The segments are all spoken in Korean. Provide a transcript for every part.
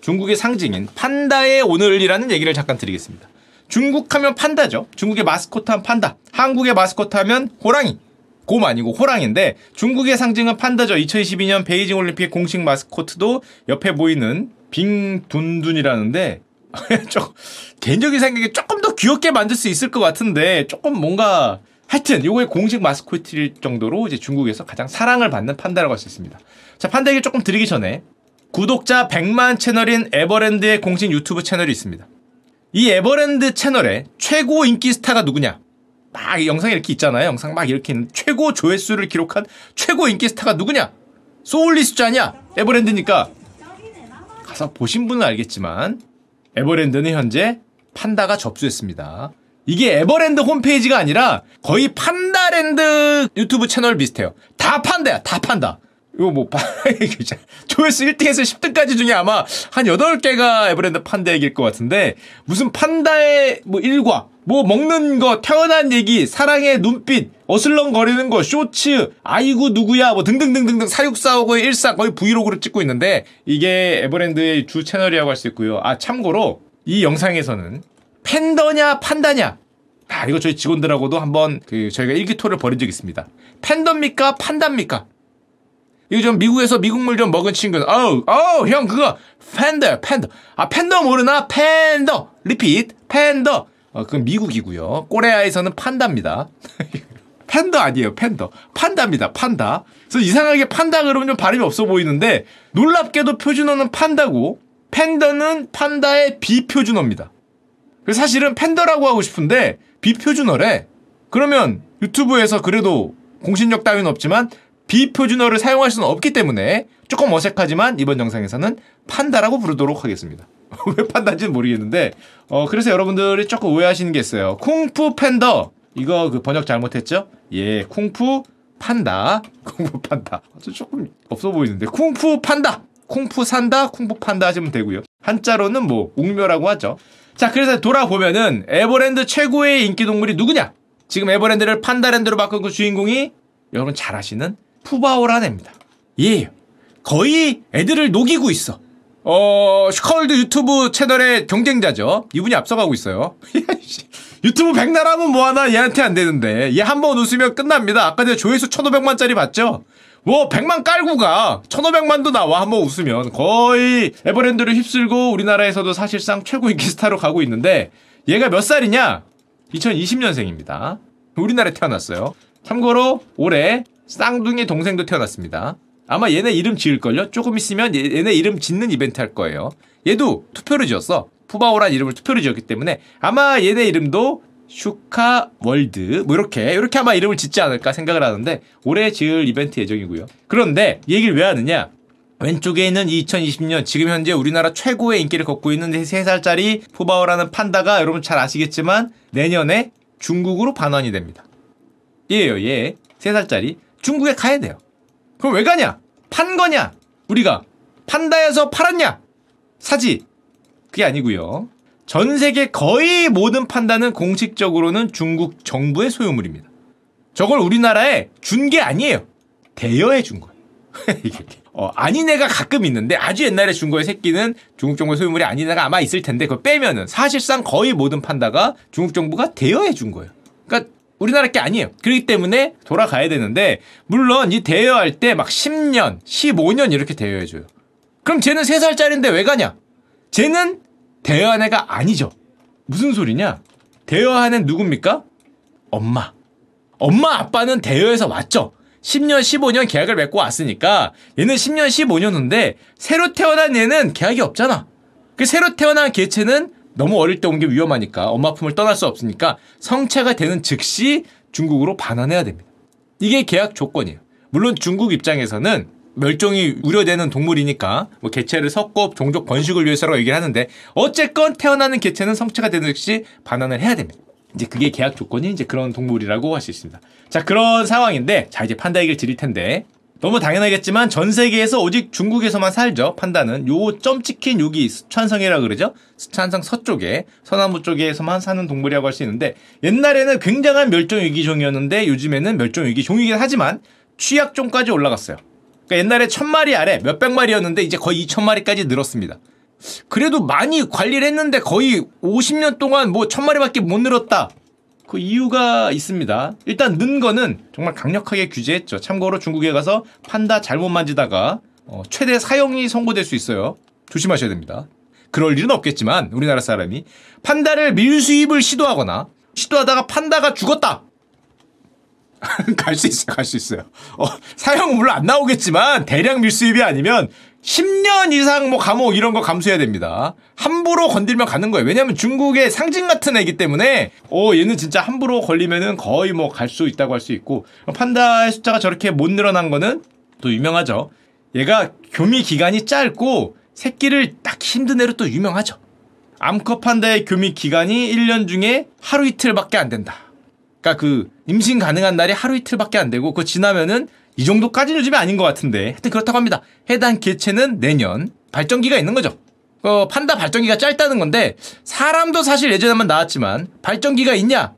중국의 상징인 판다의 오늘이라는 얘기를 잠깐 드리겠습니다. 중국 하면 판다죠. 중국의 마스코트 하면 판다. 한국의 마스코트 하면 호랑이. 곰 아니고 호랑인데 중국의 상징은 판다죠. 2022년 베이징 올림픽 공식 마스코트도 옆에 보이는 빙둔둔이라는데 좀 개인적인 생각에 조금 더 귀엽게 만들 수 있을 것 같은데 조금 뭔가 하여튼 요거의 공식 마스코트일 정도로 이제 중국에서 가장 사랑을 받는 판다라고 할 수 있습니다. 자, 판다 얘기 조금 드리기 전에 구독자 100만 채널인 에버랜드의 공식 유튜브 채널이 있습니다. 이 에버랜드 채널에 최고 인기 스타가 누구냐? 막 영상이 이렇게 있잖아요. 영상 막 이렇게 있는 최고 조회수를 기록한 최고 인기 스타가 누구냐? 소울리스좌 아니야? 에버랜드니까. 가서 보신 분은 알겠지만 에버랜드는 현재 판다가 접수했습니다. 이게 에버랜드 홈페이지가 아니라 거의 판다랜드 유튜브 채널 비슷해요. 다 판다야, 다 판다. 이거 뭐, 조회수 1등에서 10등까지 중에 아마 한 8개가 에버랜드 판다 얘기일 것 같은데, 무슨 판다의 뭐 일과, 뭐 먹는 거, 태어난 얘기, 사랑의 눈빛, 어슬렁거리는 거, 쇼츠, 아이고 누구야, 뭐 등등등등등 사육사하고의 일상 거의 브이로그를 찍고 있는데, 이게 에버랜드의 주 채널이라고 할 수 있고요. 아, 참고로, 이 영상에서는 팬더냐, 판다냐, 아, 이거 저희 직원들하고도 한번 그 저희가 일기토를 벌인 적이 있습니다. 팬더입니까? 판다입니까? 이거 좀 미국에서 미국물 좀 먹은 친구는 어우 어우 형 그거 팬더 팬더. 아 팬더 모르나? 팬더. repeat. 팬더. 어 그건 미국이고요. 꼬레아에서는 판다입니다. 팬더 아니에요 팬더. 판다입니다 판다. 그래서 이상하게 판다 그러면 좀 발음이 없어 보이는데 놀랍게도 표준어는 판다고 팬더는 판다의 비표준어입니다. 그래서 사실은 팬더라고 하고 싶은데 비표준어래. 그러면 유튜브에서 그래도 공신력 따위는 없지만 비표준어를 사용할 수는 없기 때문에 조금 어색하지만 이번 영상에서는 판다라고 부르도록 하겠습니다. 왜 판다인지는 모르겠는데 어 그래서 여러분들이 조금 오해하시는 게 있어요. 쿵푸 팬더 이거 그 번역 잘못했죠? 예, 쿵푸 판다, 쿵푸 판다. 조금 없어 보이는데 쿵푸 판다, 쿵푸 산다, 쿵푸 판다 하시면 되고요. 한자로는 뭐 웅묘라고 하죠. 자, 그래서 돌아보면은 에버랜드 최고의 인기 동물이 누구냐? 지금 에버랜드를 판다랜드로 바꾼 그 주인공이 여러분 잘 아시는 푸바오라는 애입니다. 예. 거의 애들을 녹이고 있어. 어, 슈카월드 유튜브 채널의 경쟁자죠. 이분이 앞서가고 있어요. 유튜브 백날 하면 뭐하나 얘한테 안 되는데. 얘 한 번 웃으면 끝납니다. 아까 전에 조회수 1500만짜리 봤죠? 뭐 100만 깔고 가 1500만도 나와 한 번 웃으면 거의 에버랜드를 휩쓸고 우리나라에서도 사실상 최고 인기 스타로 가고 있는데 얘가 몇 살이냐 2020년생입니다 우리나라에 태어났어요 참고로 올해 쌍둥이 동생도 태어났습니다. 아마 얘네 이름 지을걸요? 조금 있으면 얘네 이름 짓는 이벤트 할 거예요. 얘도 투표로 지었어. 푸바오란 이름을 투표로 지었기 때문에 아마 얘네 이름도 슈카 월드 뭐 이렇게 이렇게 아마 이름을 짓지 않을까 생각을 하는데 올해 지을 이벤트 예정이고요. 그런데 이 얘기를 왜 하느냐? 왼쪽에 있는 2020년 지금 현재 우리나라 최고의 인기를 끌고 있는 3살짜리 푸바오라는 판다가 여러분 잘 아시겠지만 내년에 중국으로 반환이 됩니다. 얘예요, 얘. 3살짜리. 중국에 가야 돼요. 그럼 왜 가냐? 판 거냐? 우리가 판다에서 팔았냐? 사지. 그게 아니고요. 전 세계 거의 모든 판다는 공식적으로는 중국 정부의 소유물입니다. 저걸 우리나라에 준 게 아니에요. 대여해 준 거예요. 어, 아닌 애가 가끔 있는데 아주 옛날에 준 거의 새끼는 중국 정부의 소유물이 아닌 애가 아마 있을 텐데 그걸 빼면은 사실상 거의 모든 판다가 중국 정부가 대여해 준 거예요. 그러니까 우리나라 게 아니에요. 그렇기 때문에 돌아가야 되는데 물론 이 대여할 때 막 10년, 15년 이렇게 대여해 줘요. 그럼 쟤는 3살짜리인데 왜 가냐? 쟤는 대여한 애가 아니죠. 무슨 소리냐? 대여한 애는 누굽니까? 엄마. 엄마 아빠는 대여해서 왔죠. 10년, 15년 계약을 맺고 왔으니까 얘는 10년, 15년 후인데 새로 태어난 얘는 계약이 없잖아. 그 새로 태어난 개체는 너무 어릴 때 온 게 위험하니까 엄마 품을 떠날 수 없으니까 성체가 되는 즉시 중국으로 반환해야 됩니다. 이게 계약 조건이에요. 물론 중국 입장에서는 멸종이 우려되는 동물이니까 뭐 개체를 섞고 종족 번식을 위해서라고 얘기를 하는데 어쨌건 태어나는 개체는 성체가 되는 즉시 반환을 해야 됩니다. 이제 그게 계약 조건이 이제 그런 동물이라고 할 수 있습니다. 자 그런 상황인데 자 이제 판다 얘기를 드릴 텐데 너무 당연하겠지만 전 세계에서 오직 중국에서만 살죠. 판다는 요 점 찍힌 여기 스촨성이라 그러죠. 스촨성 서쪽에 서남부 쪽에서만 사는 동물이라고 할 수 있는데 옛날에는 굉장한 멸종 위기 종이었는데 요즘에는 멸종 위기 종이긴 하지만 취약종까지 올라갔어요. 그러니까 옛날에 천 마리 아래 몇백 마리였는데 이제 거의 이천 마리까지 늘었습니다. 그래도 많이 관리를 했는데 거의 50년 동안 뭐 천 마리밖에 못 늘었다. 그 이유가 있습니다. 일단 는 거는 정말 강력하게 규제했죠. 참고로 중국에 가서 판다 잘못 만지다가 어, 최대 사형이 선고될 수 있어요. 조심하셔야 됩니다. 그럴 일은 없겠지만 우리나라 사람이 판다를 밀수입을 시도하거나 시도하다가 판다가 죽었다. 갈 수 있어요, 갈 수 있어요. 어, 사형 물론 안 나오겠지만 대량 밀수입이 아니면 10년 이상 뭐 감옥 이런 거 감수해야 됩니다. 함부로 건들면 가는 거예요. 왜냐면 중국의 상징 같은 애기 때문에 어 얘는 진짜 함부로 걸리면은 거의 뭐 갈 수 있다고 할 수 있고 판다의 숫자가 저렇게 못 늘어난 거는 또 유명하죠. 얘가 교미 기간이 짧고 새끼를 딱 힘든 애로 또 유명하죠. 암컷 판다의 교미 기간이 1년 중에 하루 이틀밖에 안 된다. 그러니까 그 임신 가능한 날이 하루 이틀밖에 안 되고 그거 지나면은 이 정도까지는 요즘에 아닌 것 같은데 하여튼 그렇다고 합니다. 해당 개체는 내년 발정기가 있는 거죠. 어, 판다 발정기가 짧다는 건데 사람도 사실 예전에만 나왔지만 발정기가 있냐?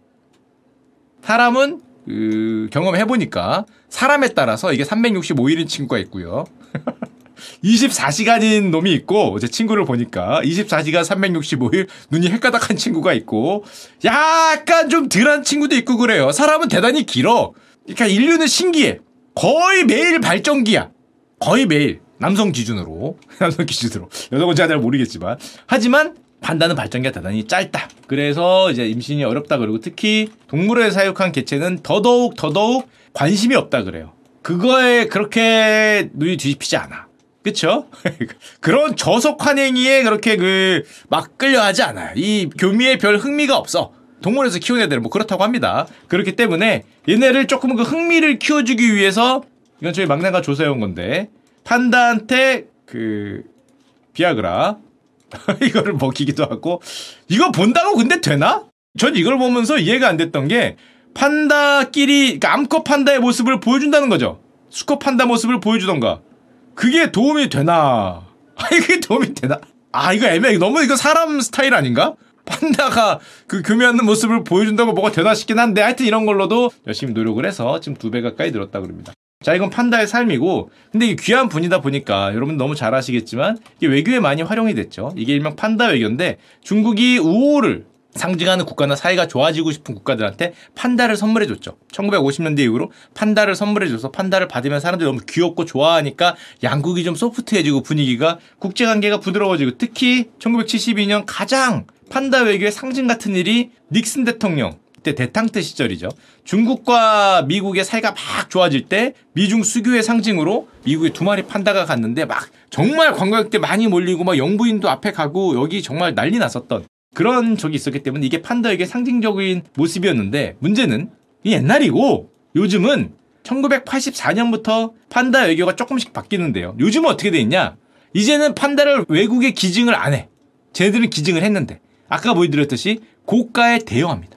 사람은 그 경험해 보니까 사람에 따라서 이게 365일인 친구가 있고요. 24시간인 놈이 있고 제 친구를 보니까 24시간 365일 눈이 헷가닥한 친구가 있고 약간 좀 덜한 친구도 있고 그래요. 사람은 대단히 길어. 그러니까 인류는 신기해. 거의 매일 발전기야. 거의 매일. 남성 기준으로. 남성 기준으로. 여성은 잘 모르겠지만. 하지만 판다는 발전기가 대단히 짧다. 그래서 이제 임신이 어렵다 그러고 특히 동물에 사육한 개체는 더더욱 더더욱 관심이 없다 그래요. 그거에 그렇게 눈이 뒤집히지 않아. 그쵸? 그런 저속 환행위에 그렇게 그 막 끌려하지 않아요. 이 교미에 별 흥미가 없어. 동물에서 키운 애들은 뭐 그렇다고 합니다. 그렇기 때문에 얘네를 조금 그 흥미를 키워주기 위해서 이건 저희 막내가 조사해온 건데 판다한테 그 비아그라 이거를 먹이기도 하고 이거 본다고 근데 되나? 전 이걸 보면서 이해가 안 됐던 게 판다끼리 그러니까 암컷 판다의 모습을 보여준다는 거죠. 수컷 판다 모습을 보여주던가 그게 도움이 되나? 아 이게 도움이 되나? 아 이거 애매해 너무 이거 사람 스타일 아닌가? 판다가 그 교미하는 모습을 보여준다고 뭐가 되나 싶긴 한데 하여튼 이런 걸로도 열심히 노력을 해서 지금 두 배 가까이 늘었다 그럽니다. 자, 이건 판다의 삶이고, 근데 이게 귀한 분이다 보니까 여러분 너무 잘 아시겠지만, 이게 외교에 많이 활용이 됐죠. 이게 일명 판다 외교인데, 중국이 우호를 상징하는 국가나 사이가 좋아지고 싶은 국가들한테 판다를 선물해줬죠. 1950년대 이후로 판다를 선물해줘서 판다를 받으면 사람들이 너무 귀엽고 좋아하니까 양국이 좀 소프트해지고 분위기가 국제관계가 부드러워지고 특히 1972년 가장 판다 외교의 상징 같은 일이 닉슨 대통령 그때 대탕트 시절이죠. 중국과 미국의 사이가 막 좋아질 때 미중 수교의 상징으로 미국에 두 마리 판다가 갔는데 막 정말 관광객들 많이 몰리고 막 영부인도 앞에 가고 여기 정말 난리 났었던 그런 적이 있었기 때문에 이게 판다에게 상징적인 모습이었는데 문제는 이 옛날이고 요즘은 1984년부터 판다 외교가 조금씩 바뀌는데요. 요즘은 어떻게 돼 있냐? 이제는 판다를 외국에 기증을 안 해. 쟤네들은 기증을 했는데 아까 보여드렸듯이 고가에 대여합니다.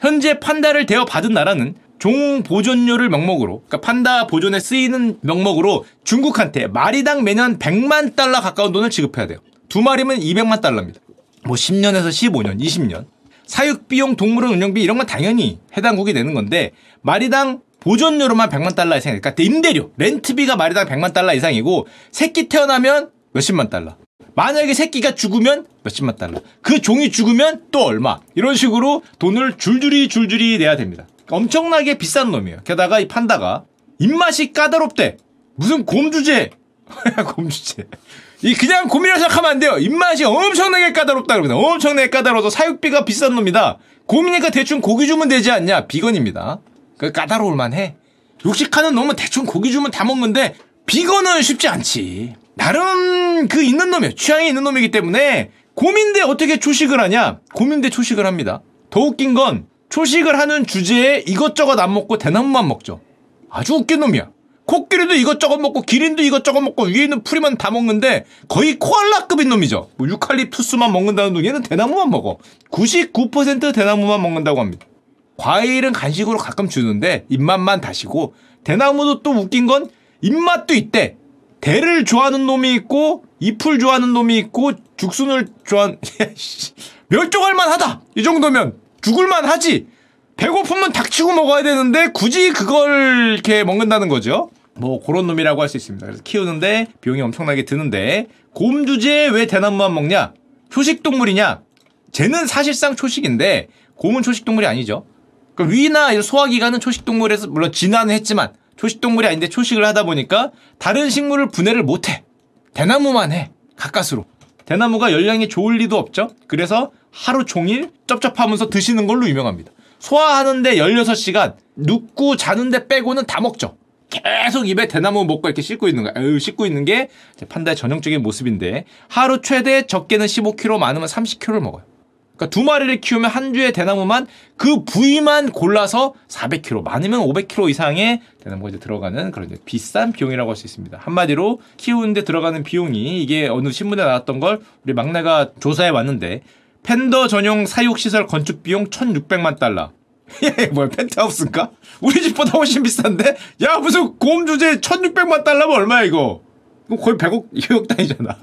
현재 판다를 대여받은 나라는 종 보존료를 명목으로, 그러니까 판다 보존에 쓰이는 명목으로 중국한테 마리당 매년 100만 달러 가까운 돈을 지급해야 돼요. 두 마리면 200만 달러입니다. 뭐 10년에서 15년, 20년. 사육비용, 동물원 운영비 이런 건 당연히 해당국이 내는 건데 마리당 보존료로만 100만 달러 이상, 그러니까 임대료, 렌트비가 마리당 100만 달러 이상이고 새끼 태어나면 몇십만 달러. 만약에 새끼가 죽으면 몇십만 달러. 그 종이 죽으면 또 얼마. 이런 식으로 돈을 줄줄이 줄줄이 내야 됩니다. 엄청나게 비싼 놈이에요. 게다가 이 판다가 입맛이 까다롭대. 무슨 곰 주제. 곰 주제. 이 그냥 곰이라 생각하면 안 돼요. 입맛이 엄청나게 까다롭다 그럽니다. 엄청나게 까다로워서 사육비가 비싼 놈이다. 곰이니까 대충 고기 주면 되지 않냐. 비건입니다. 그 까다로울 만해. 육식하는 놈은 대충 고기 주면 다 먹는데 비건은 쉽지 않지. 나름 그 있는 놈이에요. 취향이 있는 놈이기 때문에 고민대 어떻게 초식을 하냐? 고민대 초식을 합니다. 더 웃긴 건 초식을 하는 주제에 이것저것 안 먹고 대나무만 먹죠. 아주 웃긴 놈이야. 코끼리도 이것저것 먹고 기린도 이것저것 먹고 위에 있는 풀이만 다 먹는데 거의 코알라급인 놈이죠. 뭐 유칼립투스만 먹는다는 놈 얘는 대나무만 먹어. 99% 대나무만 먹는다고 합니다. 과일은 간식으로 가끔 주는데 입맛만 다시고 대나무도 또 웃긴 건 입맛도 있대. 대를 좋아하는 놈이 있고 잎을 좋아하는 놈이 있고 죽순을 좋아하는 멸종할 만하다 이 정도면 죽을 만 하지 배고프면 닥치고 먹어야 되는데 굳이 그걸 이렇게 먹는다는 거죠 뭐 그런 놈이라고 할 수 있습니다. 그래서 키우는데 비용이 엄청나게 드는데 곰 주제에 왜 대나무만 먹냐? 초식 동물이냐? 쟤는 사실상 초식인데 곰은 초식 동물이 아니죠. 그러니까 위나 소화기관은 초식 동물에서 물론 진화는 했지만 초식 동물이 아닌데 초식을 하다 보니까 다른 식물을 분해를 못해. 대나무만 해. 가까스로. 대나무가 열량이 좋을 리도 없죠. 그래서 하루 종일 쩝쩝하면서 드시는 걸로 유명합니다. 소화하는데 16시간, 눕고 자는데 빼고는 다 먹죠. 계속 입에 대나무 먹고 이렇게 씻고 있는 거야. 에휴, 씻고 있는 게 판다의 전형적인 모습인데 하루 최대 적게는 15kg, 많으면 30kg를 먹어요. 그러니까 두 마리를 키우면 한 주에 대나무만 그 부위만 골라서 400kg, 많으면 500kg 이상의 대나무가 이제 들어가는 그런 이제 비싼 비용이라고 할 수 있습니다. 한마디로 키우는데 들어가는 비용이 이게 어느 신문에 나왔던 걸 우리 막내가 조사해 왔는데 팬더 전용 사육시설 건축 비용 1,600만 달러. 예, 뭐야, 펜트하우스인가? 우리 집보다 훨씬 비싼데? 야, 무슨 곰 주제 1,600만 달러면 얼마야, 이거? 거의 100억, 2억 단위잖아.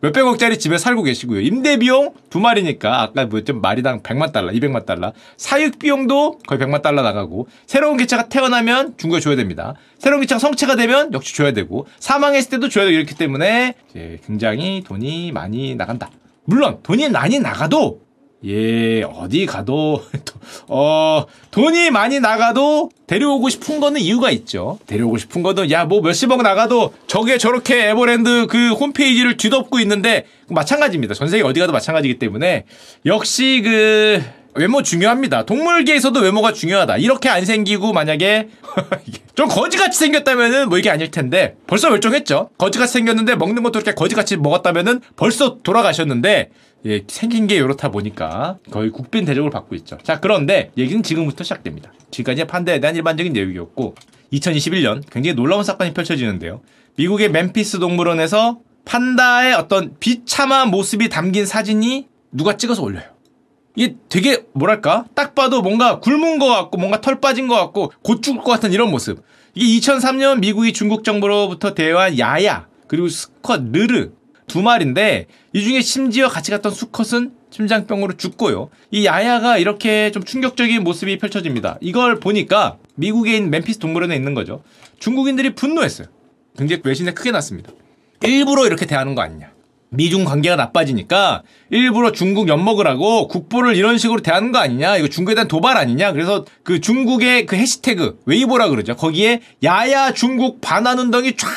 몇백억짜리 집에 살고 계시고요. 임대비용 두 마리니까 아까 뭐였죠? 마리당 100만 달러, 200만 달러. 사육비용도 거의 100만 달러 나가고 새로운 기차가 태어나면 중국에 줘야 됩니다. 새로운 기차가 성체가 되면 역시 줘야 되고 사망했을 때도 줘야 되고 이렇기 때문에 이제 굉장히 돈이 많이 나간다. 물론 돈이 많이 나가도 예, 어디 가도, 어, 돈이 많이 나가도 데려오고 싶은 거는 이유가 있죠. 데려오고 싶은 거는, 야, 뭐 몇십억 나가도 저게 저렇게 에버랜드 그 홈페이지를 뒤덮고 있는데, 마찬가지입니다. 전 세계 어디 가도 마찬가지이기 때문에, 역시 그, 외모 중요합니다. 동물계에서도 외모가 중요하다. 이렇게 안 생기고 만약에 좀 거지같이 생겼다면은 뭐 이게 아닐 텐데 벌써 멸종했죠. 거지같이 생겼는데 먹는 것도 이렇게 거지같이 먹었다면은 벌써 돌아가셨는데 예, 생긴 게 이렇다 보니까 거의 국빈 대접을 받고 있죠. 자, 그런데 얘기는 지금부터 시작됩니다. 지금까지 판다에 대한 일반적인 내용이었고 2021년 굉장히 놀라운 사건이 펼쳐지는데요. 미국의 멤피스 동물원에서 판다의 어떤 비참한 모습이 담긴 사진이 누가 찍어서 올려요. 이게 되게 뭐랄까 딱 봐도 뭔가 굶은 것 같고 뭔가 털 빠진 것 같고 곧 죽을 것 같은 이런 모습. 이게 2003년 미국이 중국 정부로부터 대여한 야야 그리고 스컷 르르 두 마리인데 이 중에 심지어 같이 갔던 수컷은 심장병으로 죽고요. 이 야야가 이렇게 좀 충격적인 모습이 펼쳐집니다. 이걸 보니까 미국에 있는 멤피스 동물원에 있는 거죠. 중국인들이 분노했어요. 굉장히 외신에 크게 났습니다. 일부러 이렇게 대하는 거 아니냐. 미중 관계가 나빠지니까 일부러 중국 엿먹으라고 국보를 이런 식으로 대하는 거 아니냐 이거 중국에 대한 도발 아니냐 그래서 그 중국의 그 해시태그 웨이보라 그러죠 거기에 야야 중국 반환 운동이 쫙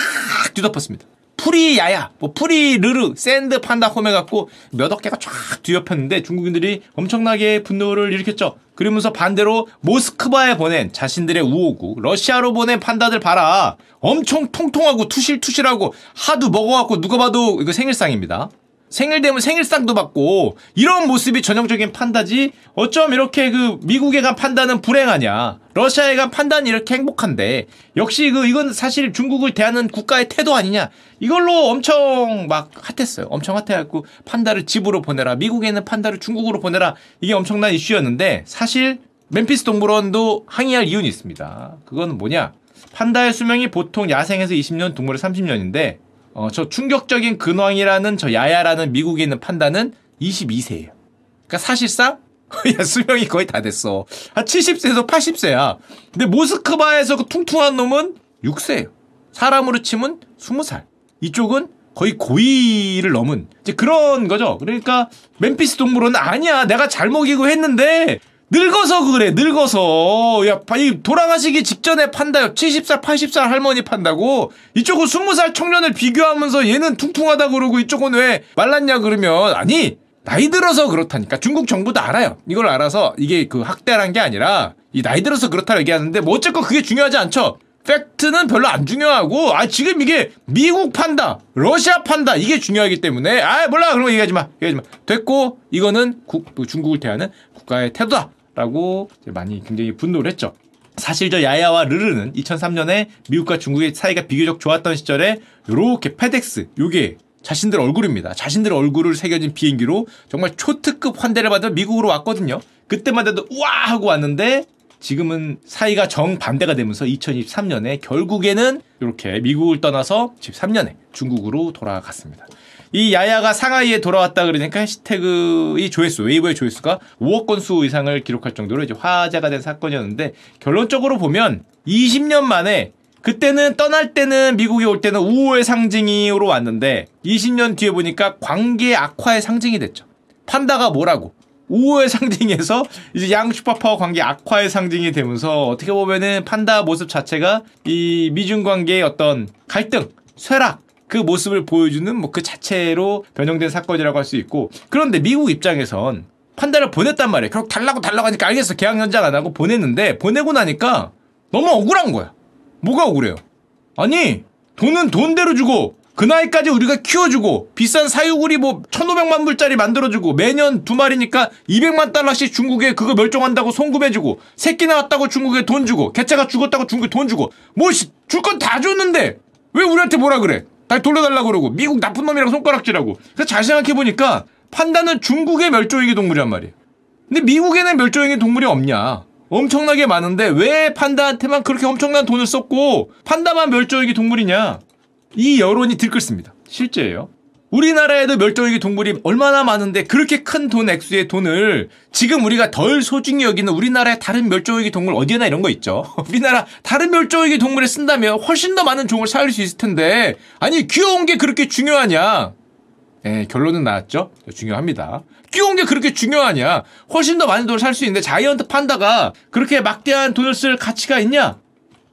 뒤덮었습니다 free 야야, 뭐 free 러러, send panda home 해 갖고 몇억 개가 쫙 뒤덮였는데 중국인들이 엄청나게 분노를 일으켰죠. 그러면서 반대로 모스크바에 보낸 자신들의 우호국, 러시아로 보낸 판다들 봐라. 엄청 통통하고 투실투실하고 하도 먹어갖고 누가 봐도 이거 생일상입니다. 생일 되면 생일상도 받고 이런 모습이 전형적인 판다지? 어쩜 이렇게 그 미국에 간 판다는 불행하냐? 러시아에 간 판다는 이렇게 행복한데? 역시 그 이건 사실 중국을 대하는 국가의 태도 아니냐? 이걸로 엄청 막 핫했어요. 엄청 핫해갖고 판다를 집으로 보내라. 미국에 있는 판다를 중국으로 보내라. 이게 엄청난 이슈였는데 사실 멤피스 동물원도 항의할 이유는 있습니다. 그거는 뭐냐? 판다의 수명이 보통 야생에서 20년 동물의 30년인데 어, 저 충격적인 근황이라는 저 야야라는 미국에 있는 판다는 22세예요. 그러니까 사실상 야, 수명이 거의 다 됐어. 한 70세에서 80세야. 근데 모스크바에서 그 퉁퉁한 놈은 6세예요. 사람으로 치면 20살. 이쪽은 거의 고의를 넘은 이제 그런 거죠. 그러니까 멤피스 동물원은 아니야. 내가 잘 먹이고 했는데 늙어서 그래 늙어서. 야 돌아가시기 직전에 판다요. 70살 80살 할머니 판다고. 이쪽은 20살 청년을 비교하면서 얘는 퉁퉁하다 그러고 이쪽은 왜 말랐냐 그러면 아니 나이 들어서 그렇다니까. 중국 정부도 알아요. 이걸 알아서 이게 그 학대란 게 아니라 이 나이 들어서 그렇다 얘기하는데 뭐 어쨌건 그게 중요하지 않죠. 팩트는 별로 안 중요하고 아 지금 이게 미국 판다 러시아 판다 이게 중요하기 때문에 아 몰라. 그런 거 얘기하지 마. 얘기하지 마. 됐고 이거는 국, 중국을 대하는 국가의 태도다 라고 많이 굉장히 분노를 했죠. 사실 저 야야와 르르는 2003년에 미국과 중국의 사이가 비교적 좋았던 시절에 요렇게 페덱스 요게 자신들 얼굴입니다. 자신들 얼굴을 새겨진 비행기로 정말 초특급 환대를 받아 미국으로 왔거든요. 그때만 해도 우와 하고 왔는데 지금은 사이가 정반대가 되면서 2023년에 결국에는 이렇게 미국을 떠나서 13년에 중국으로 돌아갔습니다. 이 야야가 상하이에 돌아왔다 그러니까 해시태그의 조회수, 웨이보의 조회수가 5억 건수 이상을 기록할 정도로 이제 화제가 된 사건이었는데 결론적으로 보면 20년 만에 그때는 떠날 때는 미국에 올 때는 우호의 상징으로 왔는데 20년 뒤에 보니까 관계 악화의 상징이 됐죠. 판다가 뭐라고? 우호의 상징에서 이제 양 슈퍼파워 관계 악화의 상징이 되면서 어떻게 보면은 판다 모습 자체가 이 미중 관계의 어떤 갈등, 쇠락 그 모습을 보여주는 뭐 그 자체로 변형된 사건이라고 할 수 있고 그런데 미국 입장에선 판다를 보냈단 말이에요. 결국 달라고 달라고 하니까 알겠어. 계약 연장 안 하고 보냈는데 보내고 나니까 너무 억울한 거야. 뭐가 억울해요? 아니 돈은 돈대로 주고 그 나이까지 우리가 키워주고 비싼 사유구리 뭐 1500만 불짜리 만들어주고 매년 두 마리니까 200만 달러씩 중국에 그거 멸종한다고 송금해주고 새끼 나왔다고 중국에 돈 주고 개체가 죽었다고 중국에 돈 주고 뭐 줄 건 다 줬는데 왜 우리한테 뭐라 그래? 다시 돌려달라고 그러고 미국 나쁜 놈이라고 손가락질하고 그래서 잘 생각해보니까 판다는 중국의 멸종위기 동물이란 말이에요. 근데 미국에는 멸종위기 동물이 없냐? 엄청나게 많은데 왜 판다한테만 그렇게 엄청난 돈을 썼고 판다만 멸종위기 동물이냐? 이 여론이 들끓습니다. 실제예요. 우리나라에도 멸종위기 동물이 얼마나 많은데 그렇게 큰 돈 액수의 돈을 지금 우리가 덜 소중히 여기는 우리나라의 다른 멸종위기 동물 어디에나 이런 거 있죠. 우리나라 다른 멸종위기 동물에 쓴다면 훨씬 더 많은 종을 살릴 수 있을 텐데 아니 귀여운 게 그렇게 중요하냐? 예, 결론은 나왔죠. 중요합니다. 귀여운 게 그렇게 중요하냐? 훨씬 더 많은 돈을 살 수 있는데 자이언트 판다가 그렇게 막대한 돈을 쓸 가치가 있냐?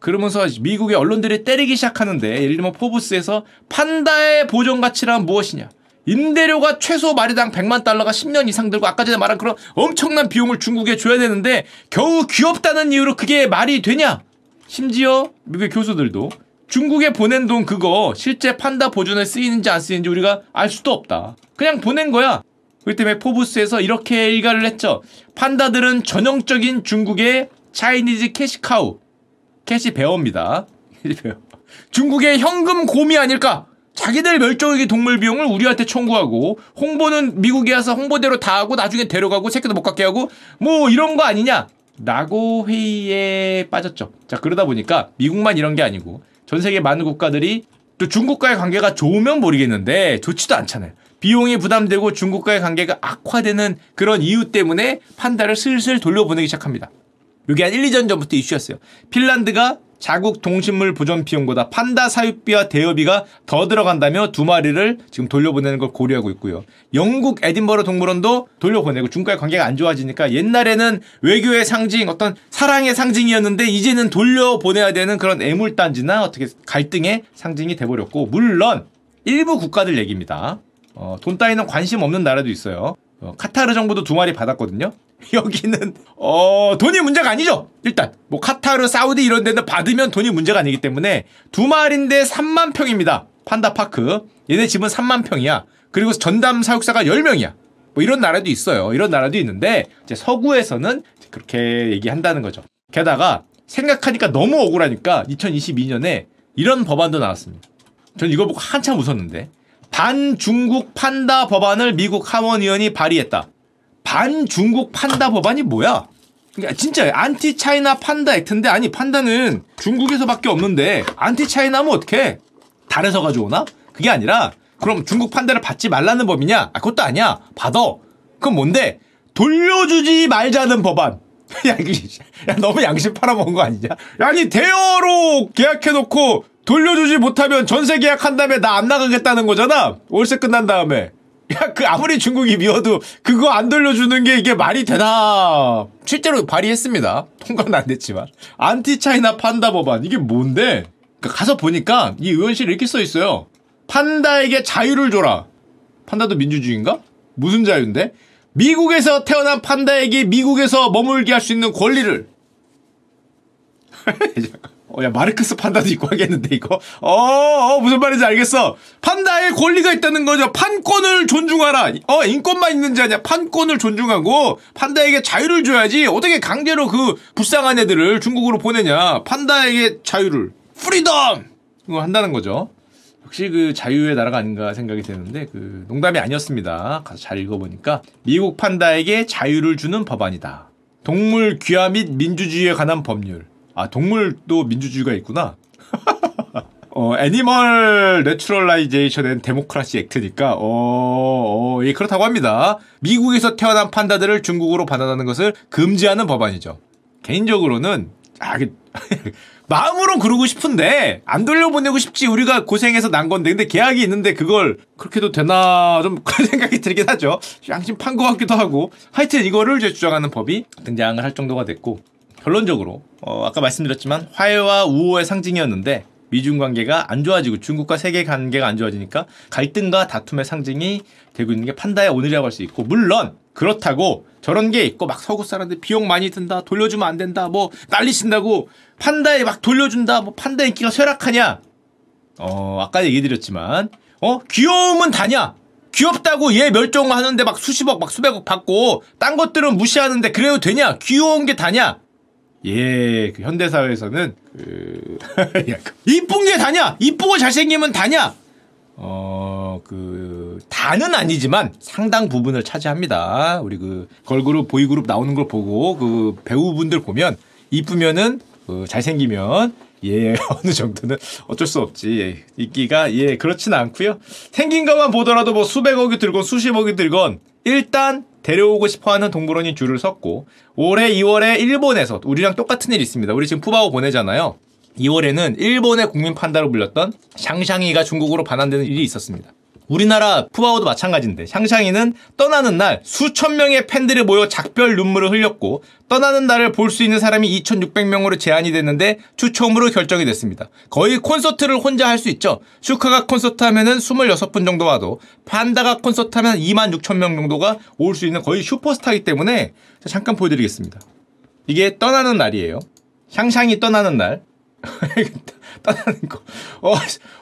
그러면서 미국의 언론들이 때리기 시작하는데 예를 들면 포브스에서 판다의 보존 가치란 무엇이냐? 임대료가 최소 마리당 100만 달러가 10년 이상 들고 아까 전에 말한 그런 엄청난 비용을 중국에 줘야 되는데 겨우 귀엽다는 이유로 그게 말이 되냐? 심지어 미국의 교수들도 중국에 보낸 돈 그거 실제 판다 보존에 쓰이는지 안 쓰이는지 우리가 알 수도 없다. 그냥 보낸 거야. 그렇기 때문에 포브스에서 이렇게 일갈을 했죠. 판다들은 전형적인 중국의 Chinese cash cow. cash bear입니다. 중국의 현금 곰이 아닐까? 자기들 멸종위기 동물 비용을 우리한테 청구하고 홍보는 미국에 와서 홍보대로 다 하고 나중에 데려가고 새끼도 못 갖게 하고 뭐 이런 거 아니냐? 라고 회의에 빠졌죠. 자 그러다 보니까 미국만 이런 게 아니고 전 세계 많은 국가들이 또 중국과의 관계가 좋으면 모르겠는데 좋지도 않잖아요. 비용이 부담되고 중국과의 관계가 악화되는 그런 이유 때문에 판다를 슬슬 돌려보내기 시작합니다. 이게 한 1, 2년 전부터 이슈였어요. 핀란드가 자국 동식물 보존 비용보다 판다 사육비와 대여비가 더 들어간다며 두 마리를 지금 돌려보내는 걸 고려하고 있고요. 영국 에딘버러 동물원도 돌려보내고 중국과의 관계가 안 좋아지니까 옛날에는 외교의 상징, 어떤 사랑의 상징이었는데 이제는 돌려보내야 되는 그런 애물단지나 어떻게 갈등의 상징이 돼버렸고 물론 일부 국가들 얘기입니다. 어, 돈 따위는 관심 없는 나라도 있어요. 어, 카타르 정부도 두 마리 받았거든요. 여기는 어 돈이 문제가 아니죠. 일단 뭐 카타르, 사우디 이런 데는 받으면 돈이 문제가 아니기 때문에 두 마리인데 3만 평입니다. 판다 파크. 얘네 집은 3만 평이야. 그리고 전담 사육사가 10명이야. 뭐 이런 나라도 있어요. 이런 나라도 있는데 이제 서구에서는 그렇게 얘기한다는 거죠. 게다가 생각하니까 너무 억울하니까 2022년에 이런 법안도 나왔습니다. 전 이거 보고 한참 웃었는데 반중국 판다 법안을 미국 하원의원이 발의했다. 반중국 판다 법안이 뭐야? 그러니까 진짜 anti China panda act인데 아니 판다는 중국에서밖에 없는데 anti China면 어떡해? 달에서 가져오나? 그게 아니라 그럼 중국 판다를 받지 말라는 법이냐? 아 그것도 아니야. 받아. 그럼 뭔데? 돌려주지 말자는 법안. 야, 야 너무 양심 팔아먹은 거 아니냐? 아니 대여로 계약해놓고 돌려주지 못하면 전세 계약한 다음에 나 안 나가겠다는 거잖아. 월세 끝난 다음에. 야, 그 아무리 중국이 미워도 그거 안 돌려주는 게 이게 말이 되나? 실제로 발의했습니다. 통과는 안 됐지만. 안티 차이나 판다 법안. 이게 뭔데? 그러니까 가서 보니까 이 의원실에 이렇게 써 있어요. 판다에게 자유를 줘라. 판다도 민주주의인가? 무슨 자유인데? 미국에서 태어난 판다에게 미국에서 머물게 할 수 있는 권리를. 어, 야, 마르크스 판다도 있고 하겠는데, 이거? 어, 어, 무슨 말인지 알겠어. 판다의 권리가 있다는 거죠. 판권을 존중하라. 어, 인권만 있는지 아니야. 판권을 존중하고, 판다에게 자유를 줘야지. 어떻게 강제로 그 불쌍한 애들을 중국으로 보내냐. 판다에게 자유를. Freedom! 이거 한다는 거죠. 역시 그 자유의 나라가 아닌가 생각이 되는데, 그, 농담이 아니었습니다. 가서 잘 읽어보니까, 미국 판다에게 자유를 주는 법안이다. 동물 귀화 및 민주주의에 관한 법률. 아, 동물도 민주주의가 있구나. 어, Animal Naturalization and Democracy Act니까, 어, 어, 예, 그렇다고 합니다. 미국에서 태어난 판다들을 중국으로 반환하는 것을 금지하는 법안이죠. 개인적으로는, 아, 마음으로 그러고 싶은데 안 돌려보내고 싶지 우리가 고생해서 난 건데 근데 계약이 있는데 그걸 그렇게도 되나 좀 그런 생각이 들긴 하죠. 양심 판 것 같기도 하고 하여튼 이거를 이제 주장하는 법이 등장을 할 정도가 됐고 결론적으로 어, 아까 말씀드렸지만 화해와 우호의 상징이었는데 미중 관계가 안 좋아지고 중국과 세계 관계가 안 좋아지니까 갈등과 다툼의 상징이 되고 있는 게 판다의 오늘이라고 할 수 있고 물론 그렇다고 저런 게 있고 막 서구 사람들 비용 많이 든다 돌려주면 안 된다 뭐 난리 친다고 판다에 막 돌려준다 뭐 판다 인기가 쇠락하냐? 어 아까 얘기 드렸지만 어 귀여움은 다냐? 귀엽다고 얘 멸종하는데 막 수십억 막 수백억 받고 딴 것들은 무시하는데 그래도 되냐? 귀여운 게 다냐 예, 그 현대 사회에서는 그 이쁜 게 다냐? 이쁘고 잘생기면 다냐? 어, 그 다는 아니지만 상당 부분을 차지합니다. 우리 그 걸그룹 보이그룹 나오는 걸 보고 그 배우분들 보면 이쁘면은 그 잘생기면 예 어느 정도는 어쩔 수 없지 예, 인기가 예 그렇지는 않고요 생긴 것만 보더라도 뭐 수백억이 들건 수십억이 들건 일단 데려오고 싶어하는 동물원이 줄을 섰고 올해 2월에 일본에서 우리랑 똑같은 일이 있습니다. 우리 지금 푸바오 보내잖아요. 2월에는 일본의 국민 판다로 불렸던 샹샹이가 중국으로 반환되는 일이 있었습니다. 우리나라 푸바오도 마찬가지인데 샹샹이는 떠나는 날 수천 명의 팬들이 모여 작별 눈물을 흘렸고 떠나는 날을 볼 수 있는 사람이 2,600명으로 제한이 됐는데 추첨으로 결정이 됐습니다. 거의 콘서트를 혼자 할 수 있죠. 슈카가 콘서트 하면은 26분 정도 와도 판다가 콘서트 하면 2만 6천 명 정도가 올 수 있는 거의 슈퍼스타이기 때문에 잠깐 보여드리겠습니다. 이게 떠나는 날이에요. 샹샹이 떠나는 날. 떠나는 거. 어,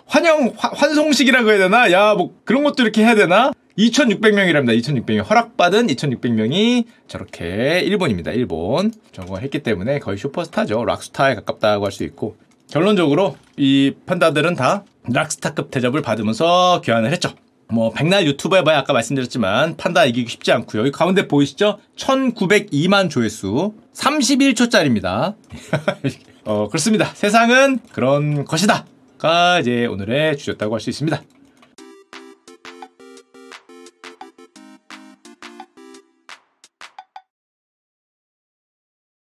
환영, 환송식이라고 해야 되나? 야, 뭐 그런 것도 이렇게 해야 되나? 2,600명이랍니다. 2,600명. 허락받은 2,600명이 저렇게 일본입니다. 일본. 저거 했기 때문에 거의 슈퍼스타죠. 락스타에 가깝다고 할 수 있고. 결론적으로 이 판다들은 다 락스타급 대접을 받으면서 귀환을 했죠. 뭐 백날 유튜브 해봐야 아까 말씀드렸지만 판다 이기기 쉽지 않고요. 여기 가운데 보이시죠? 1902만 조회수 31초짜리입니다. 어, 그렇습니다. 세상은 그런 것이다. 가 이제 오늘의 주제였다고 할 수 있습니다.